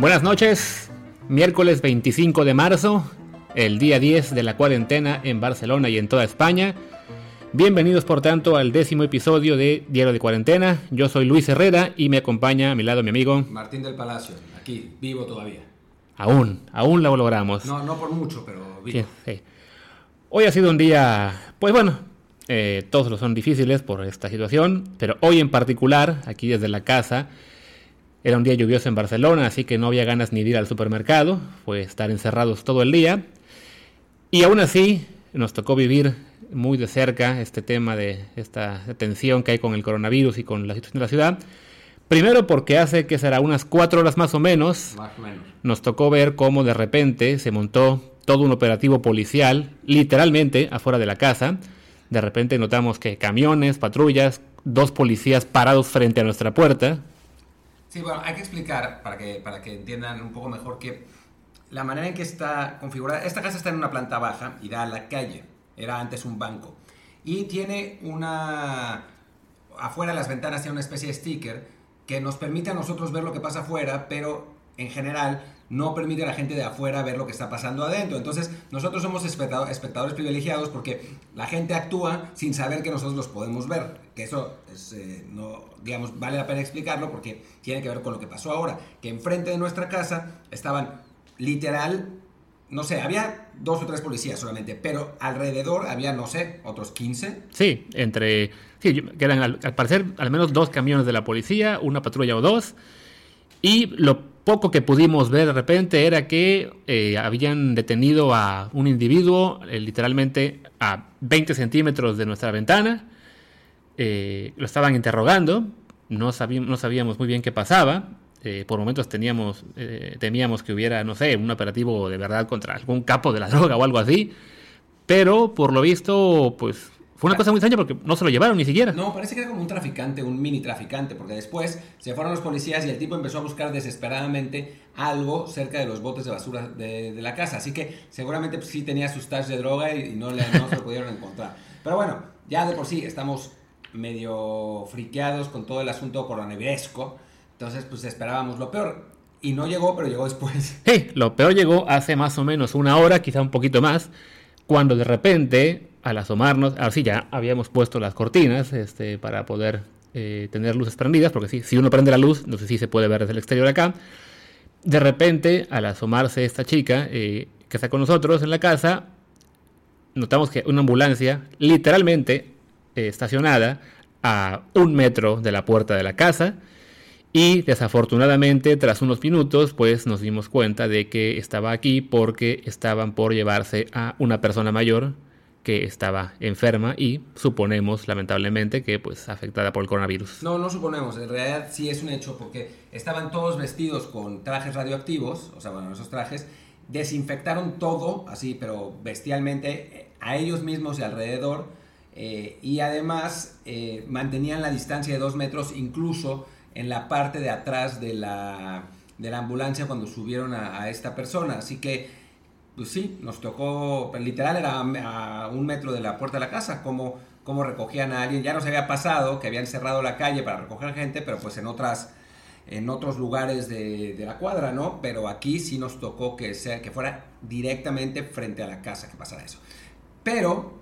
Buenas noches, miércoles 25 de marzo, el día 10 de la cuarentena en Barcelona y en toda España. Bienvenidos por tanto al décimo episodio de Diario de Cuarentena. Yo soy Luis Herrera y me acompaña a mi lado mi amigo Martín del Palacio, aquí, vivo todavía. Aún, aún lo logramos. No, no por mucho, pero vivo. Sí, sí. Hoy ha sido un día, pues bueno, eh, todos los son difíciles por esta situación, pero hoy en particular, aquí desde la casa, era un día lluvioso en Barcelona, así que no había ganas ni de ir al supermercado, fue estar encerrados todo el día. Y aún así nos tocó vivir muy de cerca este tema de esta tensión que hay con el coronavirus y con la situación de la ciudad. Primero porque hace que será unas cuatro horas más o menos, Más o menos. nos tocó ver cómo de repente se montó todo un operativo policial, literalmente afuera de la casa. De repente notamos que camiones, patrullas, dos policías parados frente a nuestra puerta, Sí, bueno, hay que explicar para que, para que entiendan un poco mejor que la manera en que está configurada, esta casa está en una planta baja y da a la calle, era antes un banco, y tiene una, afuera de las ventanas tiene una especie de sticker que nos permite a nosotros ver lo que pasa afuera, pero en general no permite a la gente de afuera ver lo que está pasando adentro. Entonces, nosotros somos espectado- espectadores privilegiados porque la gente actúa sin saber que nosotros los podemos ver. Que eso, es, eh, no, digamos, vale la pena explicarlo porque tiene que ver con lo que pasó ahora. Que enfrente de nuestra casa estaban literal, no sé, había dos o tres policías solamente, pero alrededor había, no sé, otros 15. Sí, entre. Sí, yo- que eran al, al parecer al menos dos camiones de la policía, una patrulla o dos. Y lo poco que pudimos ver de repente era que eh, habían detenido a un individuo eh, literalmente a 20 centímetros de nuestra ventana. Eh, lo estaban interrogando, no, no sabíamos muy bien qué pasaba. eh, por momentos teníamos, eh, temíamos que hubiera, no sé, un operativo de verdad contra algún capo de la droga o algo así. Pero por lo visto, pues fue una cosa muy extraña porque no se lo llevaron ni siquiera. No, parece que era como un traficante, un mini traficante, porque después se fueron los policías y el tipo empezó a buscar desesperadamente algo cerca de los botes de basura de, de la casa. Así que seguramente pues, sí tenía sus de droga y, y no, le, no se lo pudieron encontrar. Pero bueno, ya de por sí estamos medio friqueados con todo el asunto coronaviresco. Entonces, pues esperábamos lo peor. Y no llegó, pero llegó después. Sí, lo peor llegó hace más o menos una hora, quizá un poquito más, cuando de repente, al asomarnos, ahora sí ya habíamos puesto las cortinas este, para poder eh, tener luces prendidas, porque sí, si uno prende la luz, no sé si se puede ver desde el exterior acá. De repente, al asomarse esta chica eh, que está con nosotros en la casa, notamos que una ambulancia, literalmente eh, estacionada a un metro de la puerta de la casa, y desafortunadamente, tras unos minutos, pues nos dimos cuenta de que estaba aquí porque estaban por llevarse a una persona mayor que estaba enferma y suponemos, lamentablemente, que pues afectada por el coronavirus. No, no suponemos, en realidad sí es un hecho porque estaban todos vestidos con trajes radioactivos, o sea, bueno, esos trajes, desinfectaron todo, así, pero bestialmente, eh, a ellos mismos y alrededor, eh, y además eh, mantenían la distancia de dos metros incluso en la parte de atrás de la, de la ambulancia cuando subieron a, a esta persona, así que pues sí, nos tocó, pues, literal era a, un metro de la puerta de la casa, como, como recogían a alguien. Ya nos había pasado que habían cerrado la calle para recoger gente, pero pues en otras en otros lugares de, de la cuadra, ¿no? Pero aquí sí nos tocó que, sea, que fuera directamente frente a la casa que pasara eso. Pero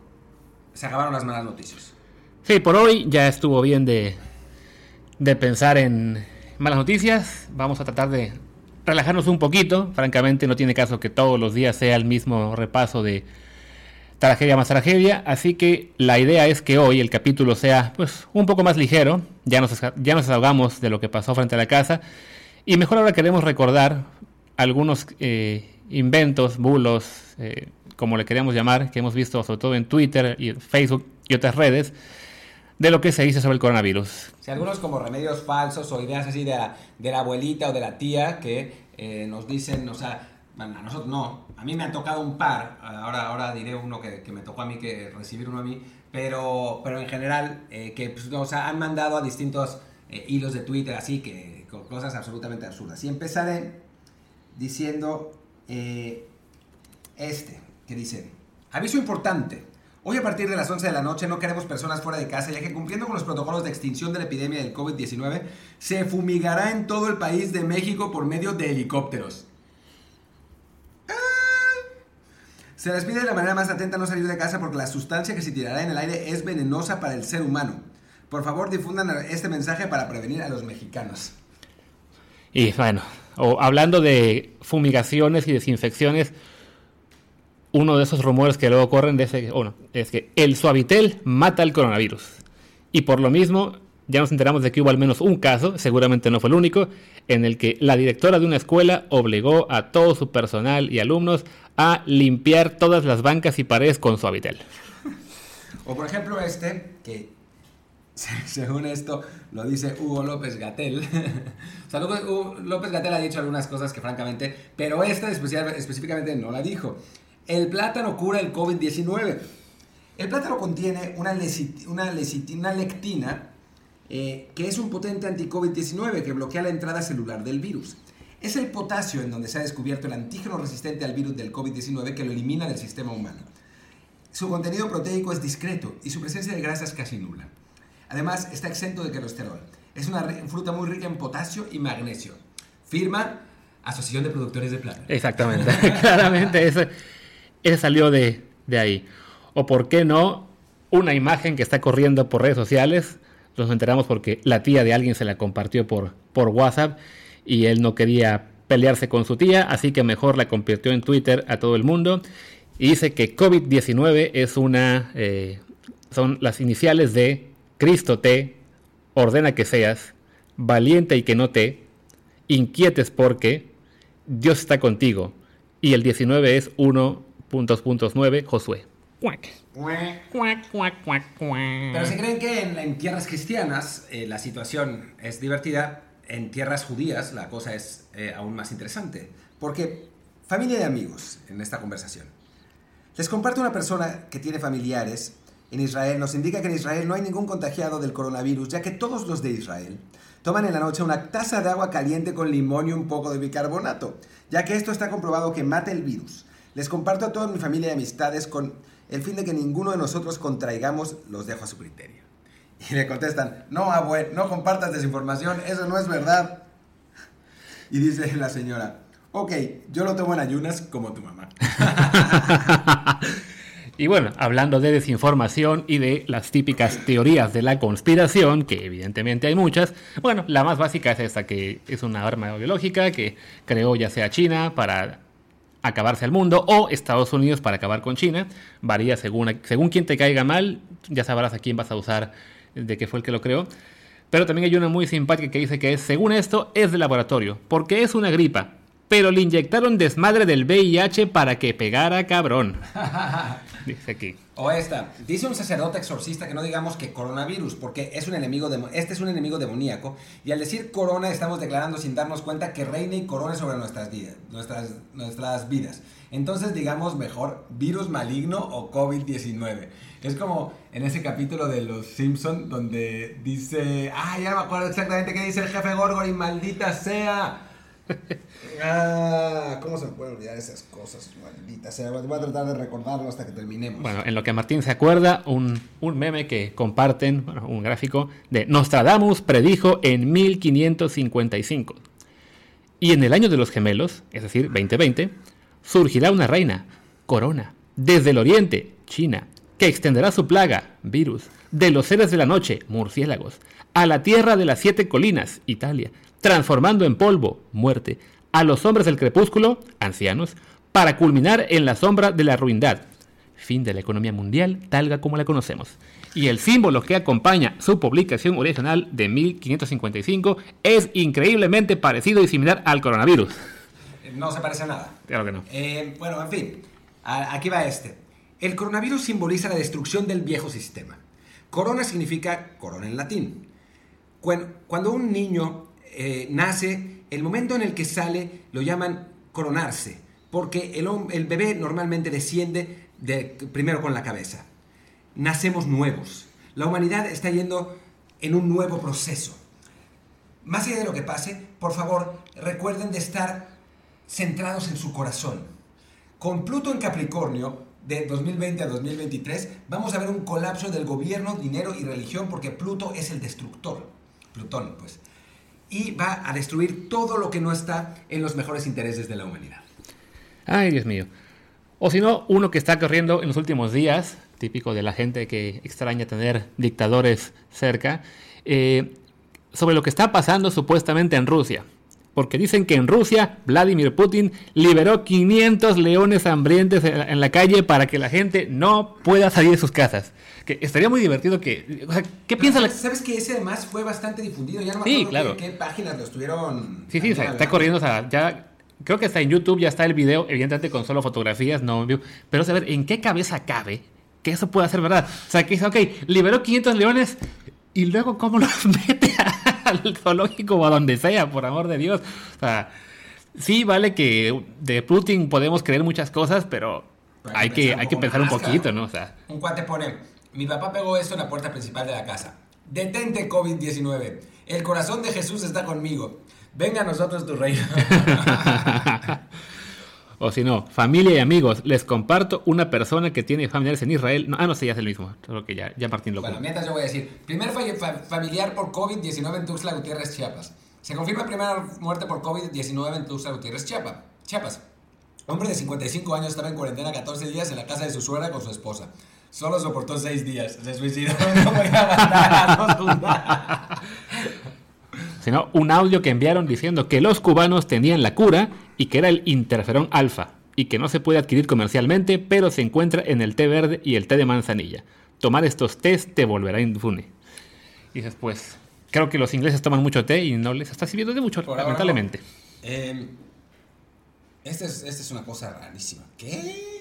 se acabaron las malas noticias. Sí, por hoy ya estuvo bien de, de pensar en malas noticias. Vamos a tratar de relajarnos un poquito. Francamente, no tiene caso que todos los días sea el mismo repaso de, tragedia más tragedia, así que la idea es que hoy el capítulo sea pues un poco más ligero, ya nos, ya nos ahogamos de lo que pasó frente a la casa, y mejor ahora queremos recordar algunos eh, inventos, bulos, eh, como le queríamos llamar, que hemos visto sobre todo en Twitter y Facebook y otras redes, de lo que se dice sobre el coronavirus. Si algunos como remedios falsos o ideas así de la, de la abuelita o de la tía que eh, nos dicen, o sea, a nosotros no, a mí me han tocado un par, ahora, ahora diré uno que, que me tocó a mí, que recibir uno a mí, pero, pero en general, eh, que pues, o sea, han mandado a distintos eh, hilos de Twitter así, que cosas absolutamente absurdas. Y empezaré diciendo este, que dice, aviso importante, Hoy a partir de las 11 de la noche no queremos personas fuera de casa, ya que cumpliendo con los protocolos de extinción de la epidemia del COVID-19, se fumigará en todo el país de México por medio de helicópteros. Ah. Se les pide de la manera más atenta no salir de casa porque la sustancia que se tirará en el aire es venenosa para el ser humano. Por favor, difundan este mensaje para prevenir a los mexicanos. Y bueno, hablando de fumigaciones y desinfecciones, uno de esos rumores que luego corren de ese, es que el suavitel mata el coronavirus. Y por lo mismo, ya nos enteramos de que hubo al menos un caso, seguramente no fue el único, en el que la directora de una escuela obligó a todo su personal y alumnos a limpiar todas las bancas y paredes con suavitel. O por ejemplo este, que según esto lo dice Hugo López Gatel. o sea, López Gatel ha dicho algunas cosas que francamente, pero esta específicamente no la dijo. El plátano cura el COVID-19. El plátano contiene una, lectina eh, que es un potente anti-COVID-19 que bloquea la entrada celular del virus. Es el potasio en donde se ha descubierto el antígeno resistente al virus del COVID-19 que lo elimina del sistema humano. Su contenido proteico es discreto y su presencia de grasa es casi nula. Además, está exento de colesterol. Es una fruta muy rica en potasio y magnesio. Firma Asociación de Productores de Plátano. Exactamente, claramente. eso ese salió de, ahí. O por qué no, una imagen que está corriendo por redes sociales. Nos enteramos porque la tía de alguien se la compartió por, por WhatsApp y él no quería pelearse con su tía, así que mejor la convirtió en Twitter a todo el mundo. Y dice que COVID-19 es una. Eh, son las iniciales de Cristo te ordena que seas, valiente y que no te, inquietes porque Dios está contigo. Y el 19 es uno puntos, puntos 9, Josué. Pero si creen que en, tierras cristianas eh, la situación es divertida, en tierras judías la cosa es eh, aún más interesante. Porque, familia de amigos en esta conversación, les comparto una persona que tiene familiares en Israel, nos indica que en Israel no hay ningún contagiado del coronavirus, ya que todos los de Israel toman en la noche una taza de agua caliente con limón y un poco de bicarbonato, ya que esto está comprobado que mata el virus. Les comparto a toda mi familia y amistades con el fin de que ninguno de nosotros contraigamos, los dejo a su criterio. Y le contestan, no, abuelo, no compartas desinformación, eso no es verdad. Y dice la señora, ok, yo lo tomo en ayunas como tu mamá. Y bueno, hablando de desinformación y de las típicas teorías de la conspiración, que evidentemente hay muchas, bueno, la más básica es esta, que es una arma biológica que creó ya sea China para acabarse al mundo o Estados Unidos para acabar con China. Varía según, según quien te caiga mal, ya sabrás a quién vas a usar de qué fue el que lo creó. Pero también hay una muy simpática que dice que es, según esto, es de laboratorio, porque es una gripa, pero le inyectaron desmadre del VIH para que pegara cabrón. dice aquí. O esta, dice un sacerdote exorcista que no digamos que coronavirus, porque es un enemigo de, este es un enemigo demoníaco, y al decir corona estamos declarando sin darnos cuenta que reina y corona sobre nuestras vidas, nuestras, nuestras vidas. Entonces digamos mejor virus maligno o COVID-19. Es como en ese capítulo de Los Simpson donde dice, ah, ya no me acuerdo exactamente qué dice el jefe Gorgory, maldita sea. ah, ¿cómo se me pueden olvidar esas cosas? Maldita sea. Voy a tratar de recordarlo hasta que terminemos. Bueno, en lo que Martín se acuerda, un, un meme que comparten, bueno, un gráfico de Nostradamus predijo en 1555. Y en el año de los gemelos, es decir, 2020, surgirá una reina, Corona, desde el oriente, China, que extenderá su plaga, virus, de los seres de la noche, murciélagos, a la tierra de las siete colinas, Italia, transformando en polvo, muerte, a los hombres del crepúsculo, ancianos, para culminar en la sombra de la ruindad. fin de la economía mundial tal como la conocemos. Y el símbolo que acompaña su publicación original de 1555 es increíblemente parecido y similar al coronavirus. No se parece a nada. Claro que no. Eh, bueno, en fin, aquí va este. El coronavirus simboliza la destrucción del viejo sistema. Corona significa corona en latín. Cuando un niño eh, nace, el momento en el que sale lo llaman coronarse, porque el, bebé normalmente desciende de, primero con la cabeza. Nacemos nuevos. La humanidad está yendo en un nuevo proceso. Más allá de lo que pase, por favor, recuerden de estar centrados en su corazón. Con Pluto en Capricornio, de 2020 a 2023, vamos a ver un colapso del gobierno, dinero y religión, porque Pluto es el destructor. Plutón, pues. Y va a destruir todo lo que no está en los mejores intereses de la humanidad. Ay, Dios mío. O si no, uno que está corriendo en los últimos días, típico de la gente que extraña tener dictadores cerca, eh, sobre lo que está pasando supuestamente en Rusia. Porque dicen que en Rusia Vladimir Putin liberó 500 leones hambrientos en la calle para que la gente no pueda salir de sus casas. Que estaría muy divertido que... O sea, ¿Qué piensa la... ¿Sabes que ese además fue bastante difundido? Ya no me acuerdo qué, páginas lo estuvieron... Sí, sí, está corriendo, o sea, ya... Creo que está en YouTube, ya está el video, evidentemente con solo fotografías, no... Pero saber en qué cabeza cabe que eso pueda ser verdad. O sea, que dice, ok, liberó 500 leones y luego cómo los mete al zoológico o a donde sea, por amor de Dios. O sea, sí vale que de Putin podemos creer muchas cosas, pero hay que, hay que pensar un poquito, ¿no? O sea, un cuate pone, mi papá pegó esto en la puerta principal de la casa. Detente COVID-19. El corazón de Jesús está conmigo. Venga a nosotros tu reino. o si no, familia y amigos, les comparto una persona que tiene familiares en Israel. ah, no sé, ya es el mismo. Solo que ya, ya Martín lo Bueno, mientras yo voy a decir: primer familiar por COVID-19 en Tuxtla Gutiérrez, Chiapas. Se confirma primera muerte por COVID-19 en Tuxtla Gutiérrez, Chiapas. Chiapas. Hombre de 55 años estaba en cuarentena 14 días en la casa de su suegra con su esposa. Solo soportó seis días. Se suicidó. No voy a Sino un audio que enviaron diciendo que los cubanos tenían la cura y que era el interferón alfa y que no se puede adquirir comercialmente, pero se encuentra en el té verde y el té de manzanilla. Tomar estos tés te volverá infune. Y dices, pues, creo que los ingleses toman mucho té y no les está sirviendo de mucho, lamentablemente. Eh, esta es, esta es una cosa rarísima. ¿Qué?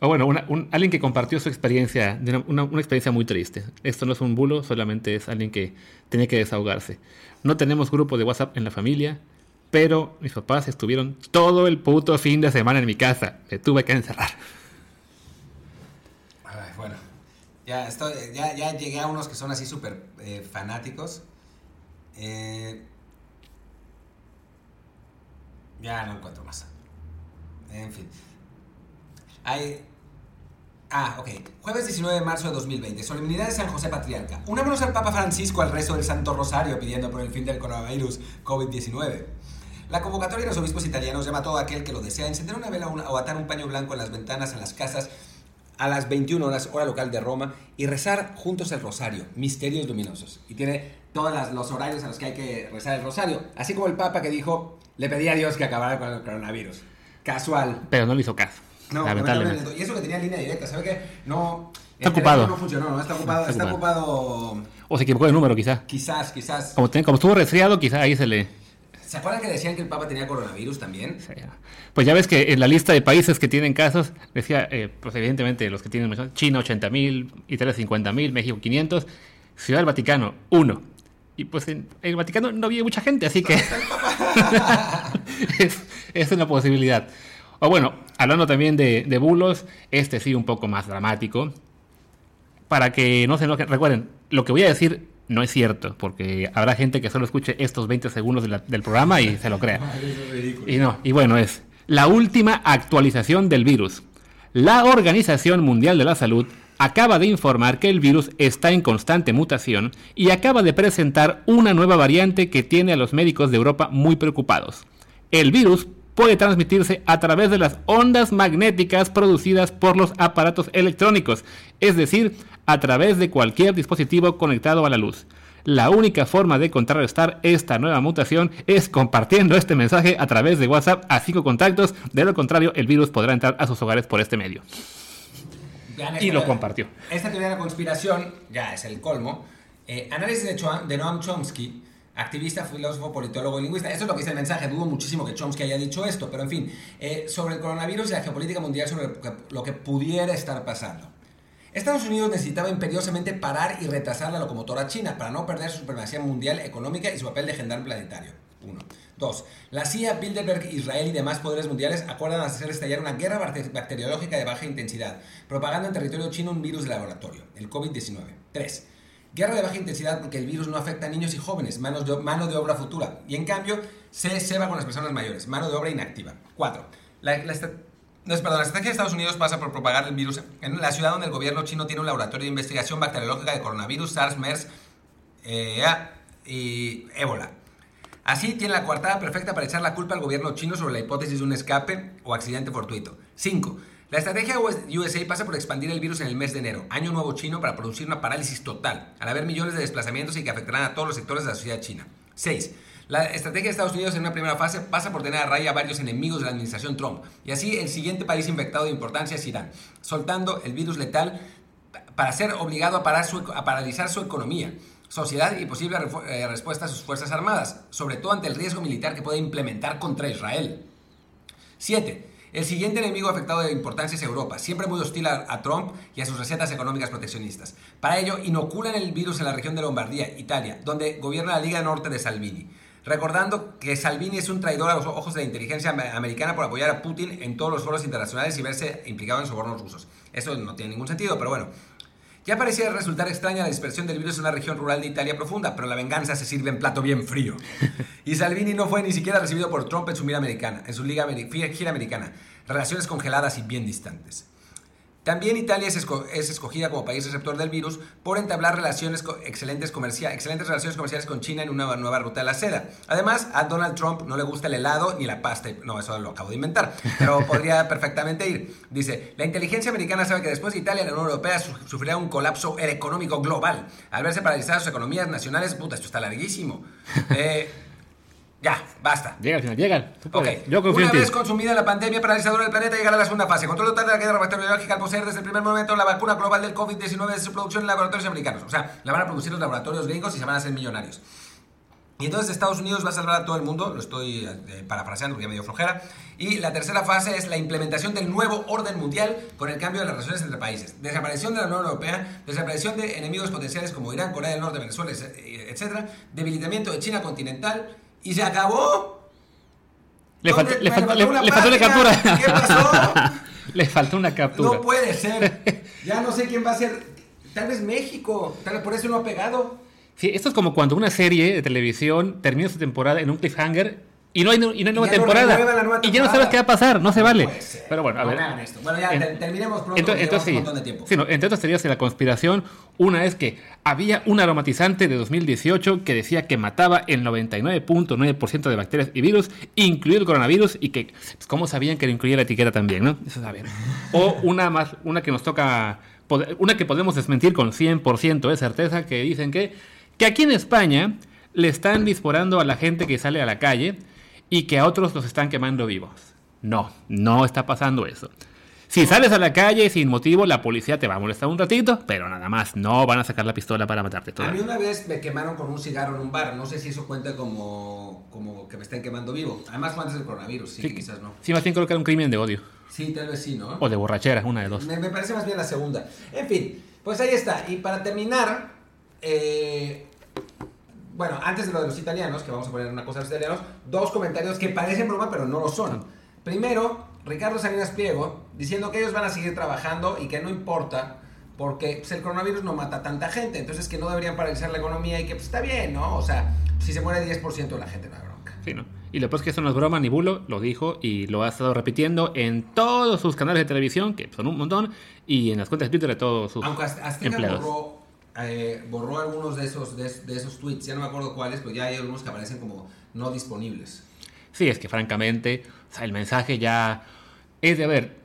O bueno, alguien que compartió su experiencia, una, experiencia muy triste. Esto no es un bulo, solamente es alguien que tenía que desahogarse. No tenemos grupo de WhatsApp en la familia, pero mis papás estuvieron todo el puto fin de semana en mi casa. Me tuve que encerrar. bueno, ya, estoy, ya, llegué a unos que son así súper eh, fanáticos. Eh, ya no encuentro más. En fin. Hay, Ah, ok. Jueves 19 de marzo de 2020. Solemnidad de San José Patriarca. Unámonos al Papa Francisco al resto del Santo Rosario pidiendo por el fin del coronavirus COVID-19. La convocatoria de los obispos italianos llama a todo aquel que lo desea encender una vela o atar un paño blanco en las ventanas en las casas a las 21 horas, hora local de Roma, y rezar juntos el rosario, misterios luminosos. Y tiene todos los horarios a los que hay que rezar el rosario. Así como el Papa que dijo, le pedí a Dios que acabara con el coronavirus. Casual. Pero no le hizo caso. No, lamentablemente. Y eso que tenía línea directa, ¿sabe qué? No. Está ocupado. No funcionó, ¿no? Está ocupado. Está, ocupado. O se equivocó de número, quizás. Quizás, quizás. Como, como estuvo resfriado, quizás ahí se le. ¿Se acuerdan que decían que el Papa tenía coronavirus también? Sí, pues ya ves que en la lista de países que tienen casos, decía, eh, pues evidentemente los que tienen China 80.000, Italia 50.000, México 500, Ciudad del Vaticano 1. Y pues en, el Vaticano no había mucha gente, así que es, es una posibilidad. O bueno, hablando también de, bulos, este sí un poco más dramático. Para que no se enojen, recuerden, lo que voy a decir no es cierto, porque habrá gente que solo escuche estos 20 segundos del programa y se lo crea. y no, y bueno, es la última actualización del virus. La Organización Mundial de la Salud acaba de informar que el virus está en constante mutación y acaba de presentar una nueva variante que tiene a los médicos de Europa muy preocupados. El virus puede transmitirse a través de las ondas magnéticas producidas por los aparatos electrónicos, es decir, a través de cualquier dispositivo conectado a la luz. La única forma de contrarrestar esta nueva mutación es compartiendo este mensaje a través de WhatsApp a cinco contactos, de lo contrario el virus podrá entrar a sus hogares por este medio. y lo compartió. Esta teoría de la conspiración ya es el colmo. Eh, análisis de, de Noam Chomsky activista, filósofo, politólogo y lingüista. Eso es lo que dice el mensaje. Dudo muchísimo que Chomsky haya dicho esto, pero en fin, eh, sobre el coronavirus y la geopolítica mundial, sobre lo que pudiera estar pasando. Estados Unidos necesitaba imperiosamente parar y retrasar la locomotora china para no perder su supremacía mundial económica y su papel de gendarme planetario. Uno. Dos. La CIA, Bilderberg, Israel y demás poderes mundiales acuerdan hacer estallar una guerra bacteriológica de baja intensidad, propagando en territorio chino un virus de laboratorio, el COVID-19. Tres. Guerra de baja intensidad porque el virus no afecta a niños y jóvenes, manos de, mano de obra futura. Y en cambio, se ceba con las personas mayores, mano de obra inactiva. 4. La, estrategia de Estados Unidos pasa por propagar el virus en la ciudad donde el gobierno chino tiene un laboratorio de investigación bacteriológica de coronavirus, SARS, MERS eh, y ébola. Así tiene la coartada perfecta para echar la culpa al gobierno chino sobre la hipótesis de un escape o accidente fortuito. 5. La estrategia USA pasa por expandir el virus en el mes de enero, año nuevo chino, para producir una parálisis total, al haber millones de desplazamientos y que afectarán a todos los sectores de la sociedad china. 6. La estrategia de Estados Unidos en una primera fase pasa por tener a raya a varios enemigos de la administración Trump. Y así el siguiente país infectado de importancia es Irán, soltando el virus letal para ser obligado a, parar a paralizar su economía, sociedad y posible eh, respuesta a sus Fuerzas Armadas, sobre todo ante el riesgo militar que puede implementar contra Israel. 7. El siguiente enemigo afectado de importancia es Europa, siempre muy hostil a, Trump y a sus recetas económicas proteccionistas. Para ello, inoculan el virus en la región de Lombardía, Italia, donde gobierna la Liga Norte de Salvini. Recordando que Salvini es un traidor a los ojos de la inteligencia americana por apoyar a Putin en todos los foros internacionales y verse implicado en sobornos rusos. Eso no tiene ningún sentido, pero bueno. Ya parecía resultar extraña la dispersión del virus en una región rural de Italia profunda, pero la venganza se sirve en plato bien frío. Y Salvini no fue ni siquiera recibido por Trump en su gira americana, en su liga gira americana. Relaciones congeladas y bien distantes. También Italia es, escogida como país receptor del virus por entablar relaciones excelentes, excelentes relaciones comerciales con China en una nueva ruta de la seda. Además, a Donald Trump no le gusta el helado ni la pasta. No, eso lo acabo de inventar, pero podría perfectamente ir. Dice, la inteligencia americana sabe que después de Italia, la Unión Europea sufrirá un colapso económico global. Al verse paralizadas sus economías nacionales, puta, esto está larguísimo. Eh, ya, basta. Llega al final, llega. Okay. Yo confío Una vez consumida la pandemia paralizadora del planeta, llegará a la segunda fase. Control total de la guerra bacteriológica al poseer desde el primer momento la vacuna global del COVID-19 de su producción en laboratorios americanos. O sea, la van a producir los laboratorios gringos y se van a hacer millonarios. Y entonces Estados Unidos va a salvar a todo el mundo, lo estoy eh, parafraseando porque ya medio flojera. Y la tercera fase es la implementación del nuevo orden mundial con el cambio de las relaciones entre países. Desaparición de la Unión Europea, desaparición de enemigos potenciales como Irán, Corea del Norte, Venezuela, etc. Debilitamiento de China continental y se acabó. Le, faltó, le, una captura. ¿Qué pasó? le faltó una captura. No puede ser. Ya no sé quién va a ser. Tal vez México. Tal vez por eso no ha pegado. Sí, esto es como cuando una serie de televisión termina su temporada en un cliffhanger y no hay, y no hay nueva, temporada. Y ya no sabes qué va a pasar, no se vale. Pero bueno, a ver. Bueno, ya terminemos pronto entonces, entonces, un montón de tiempo. Sí, entre otras teorías de la conspiración, una es que había un aromatizante de 2018 que decía que mataba el 99.9% de bacterias y virus, incluido el coronavirus, y que, pues, ¿cómo sabían que lo incluía la etiqueta también, no? Eso bien. O una más, una que nos toca, una que podemos desmentir con 100% de certeza, que dicen que, que aquí en España le están disparando a la gente que sale a la calle y que a otros los están quemando vivos. No, no está pasando eso. Si sales a la calle sin motivo, la policía te va a molestar un ratito, pero nada más, no van a sacar la pistola para matarte. A mí una vez me quemaron con un cigarro en un bar, no sé si eso cuenta como, como que me estén quemando vivo. Además fue antes del coronavirus, sí, quizás no. Sí, más bien creo que era un crimen de odio. Sí, tal vez sí, ¿no? O de borrachera, una de dos. Me, me parece más bien la segunda. En fin, pues ahí está. Y para terminar, eh, bueno, antes de lo de los italianos, que vamos a poner una cosa de los italianos, dos comentarios que parecen broma, pero no lo son. Primero, Ricardo Salinas Pliego, diciendo que ellos van a seguir trabajando y que no importa, porque pues, el coronavirus no mata a tanta gente, entonces que no deberían paralizar la economía y que pues, está bien, ¿no? O sea, si se muere 10% de la gente, no hay bronca. Sí, ¿no? Y después que eso no es broma, ni bulo, lo dijo y lo ha estado repitiendo en todos sus canales de televisión, que son un montón, y en las cuentas de Twitter de todos sus Aunque hasta, empleados. Eh, borró algunos de esos, de, esos tweets, ya no me acuerdo cuáles, pero ya hay algunos que aparecen como no disponibles. Sí, es que francamente, el mensaje ya es de, a ver,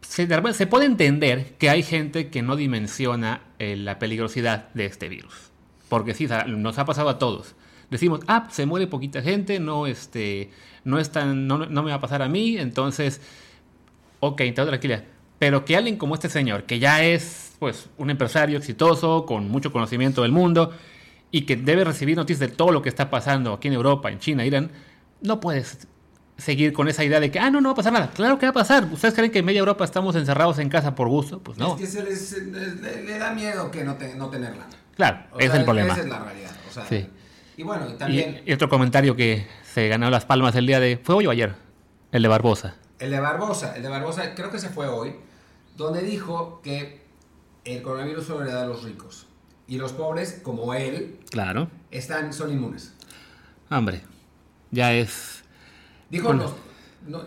se, puede entender que hay gente que no dimensiona eh, la peligrosidad de este virus. Porque sí, nos ha pasado a todos. Decimos, ah, se muere poquita gente, no, este, no, es no, no me va a pasar a mí, entonces, ok, te tranquila. Pero que alguien como este señor, que ya es pues un empresario exitoso, con mucho conocimiento del mundo, y que debe recibir noticias de todo lo que está pasando aquí en Europa, en China, Irán, no puedes seguir con esa idea de que, ah, no, no va a pasar nada. Claro que va a pasar. ¿Ustedes creen que en media Europa estamos encerrados en casa por gusto? Pues no. Es que se les, le, da miedo que no, no tenerla. Claro, ese es el problema. Esa es la realidad. O sea, sí. Y bueno, y también... Y, otro comentario que se ganó las palmas el día de... ¿Fue hoy o ayer? El de Barbosa. El de Barbosa. El de Barbosa creo que se fue hoy. Donde dijo que el coronavirus solo le da a los ricos. Y los pobres, como él... Claro. Están, son inmunes. Hombre, ya es Dijo, los,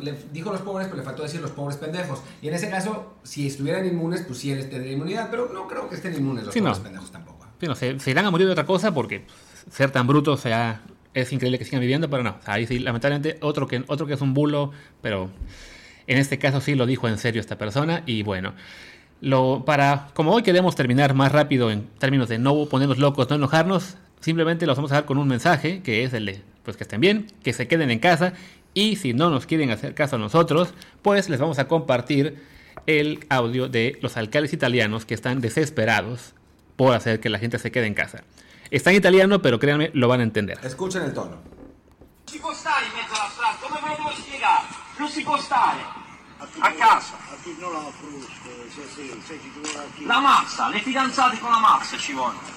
le, dijo los pobres, pero le faltó decir los pobres pendejos. Y en ese caso, si estuvieran inmunes, pues sí, él tendría inmunidad, pero no creo que estén inmunes los pobres pendejos tampoco. Sí, no, se, se, irán a morir de otra cosa porque ser tan brutos sea, es increíble que sigan viviendo, pero no. ahí sí, lamentablemente, otro que, otro que es un bulo, pero en este caso sí lo dijo en serio esta persona. Y bueno, lo, para, como hoy queremos terminar más rápido en términos de no ponernos locos, no enojarnos, simplemente los vamos a dar con un mensaje que es el de pues que estén bien, que se queden en casa y si no nos quieren hacer caso a nosotros, pues les vamos a compartir el audio de los alcaldes italianos que están desesperados por hacer que la gente se quede en casa. Está en italiano, pero créanme, lo van a entender. Escuchen el tono. Non si può stare a casa. La mazza, le fidanzate con la mazza ci vogliono.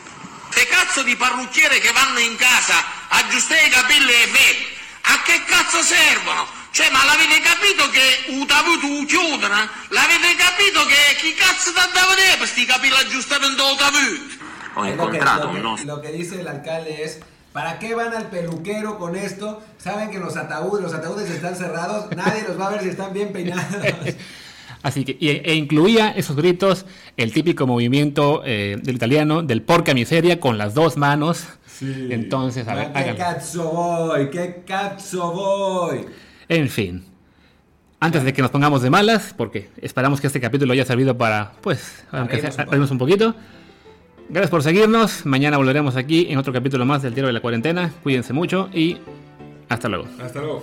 Che cazzo di parrucchiere che vanno in casa a aggiustare i capelli e me a che cazzo servono? Cioè, ma l'avete capito che un tavuto chiudono? L'avete capito che chi cazzo ti andava vedere per questi capelli aggiustamento tavuto? Ho incontrato un Lo que dice el alcalde es... ¿Para qué van al peluquero con esto? Saben que los ataúdes, los ataúdes están cerrados, nadie los va a ver si están bien peinados. Así que, e, incluía esos gritos, el típico movimiento eh, del italiano, del porca miseria, con las dos manos, entonces, a ver, ¿Qué cazzo voy? ¿Qué cazzo voy? En fin. Antes de que nos pongamos de malas, porque esperamos que este capítulo haya servido para, pues, aunque sea, un poquito. Gracias por seguirnos. Mañana volveremos aquí en otro capítulo más del Diario de la Cuarentena. Cuídense mucho y hasta luego. Hasta luego.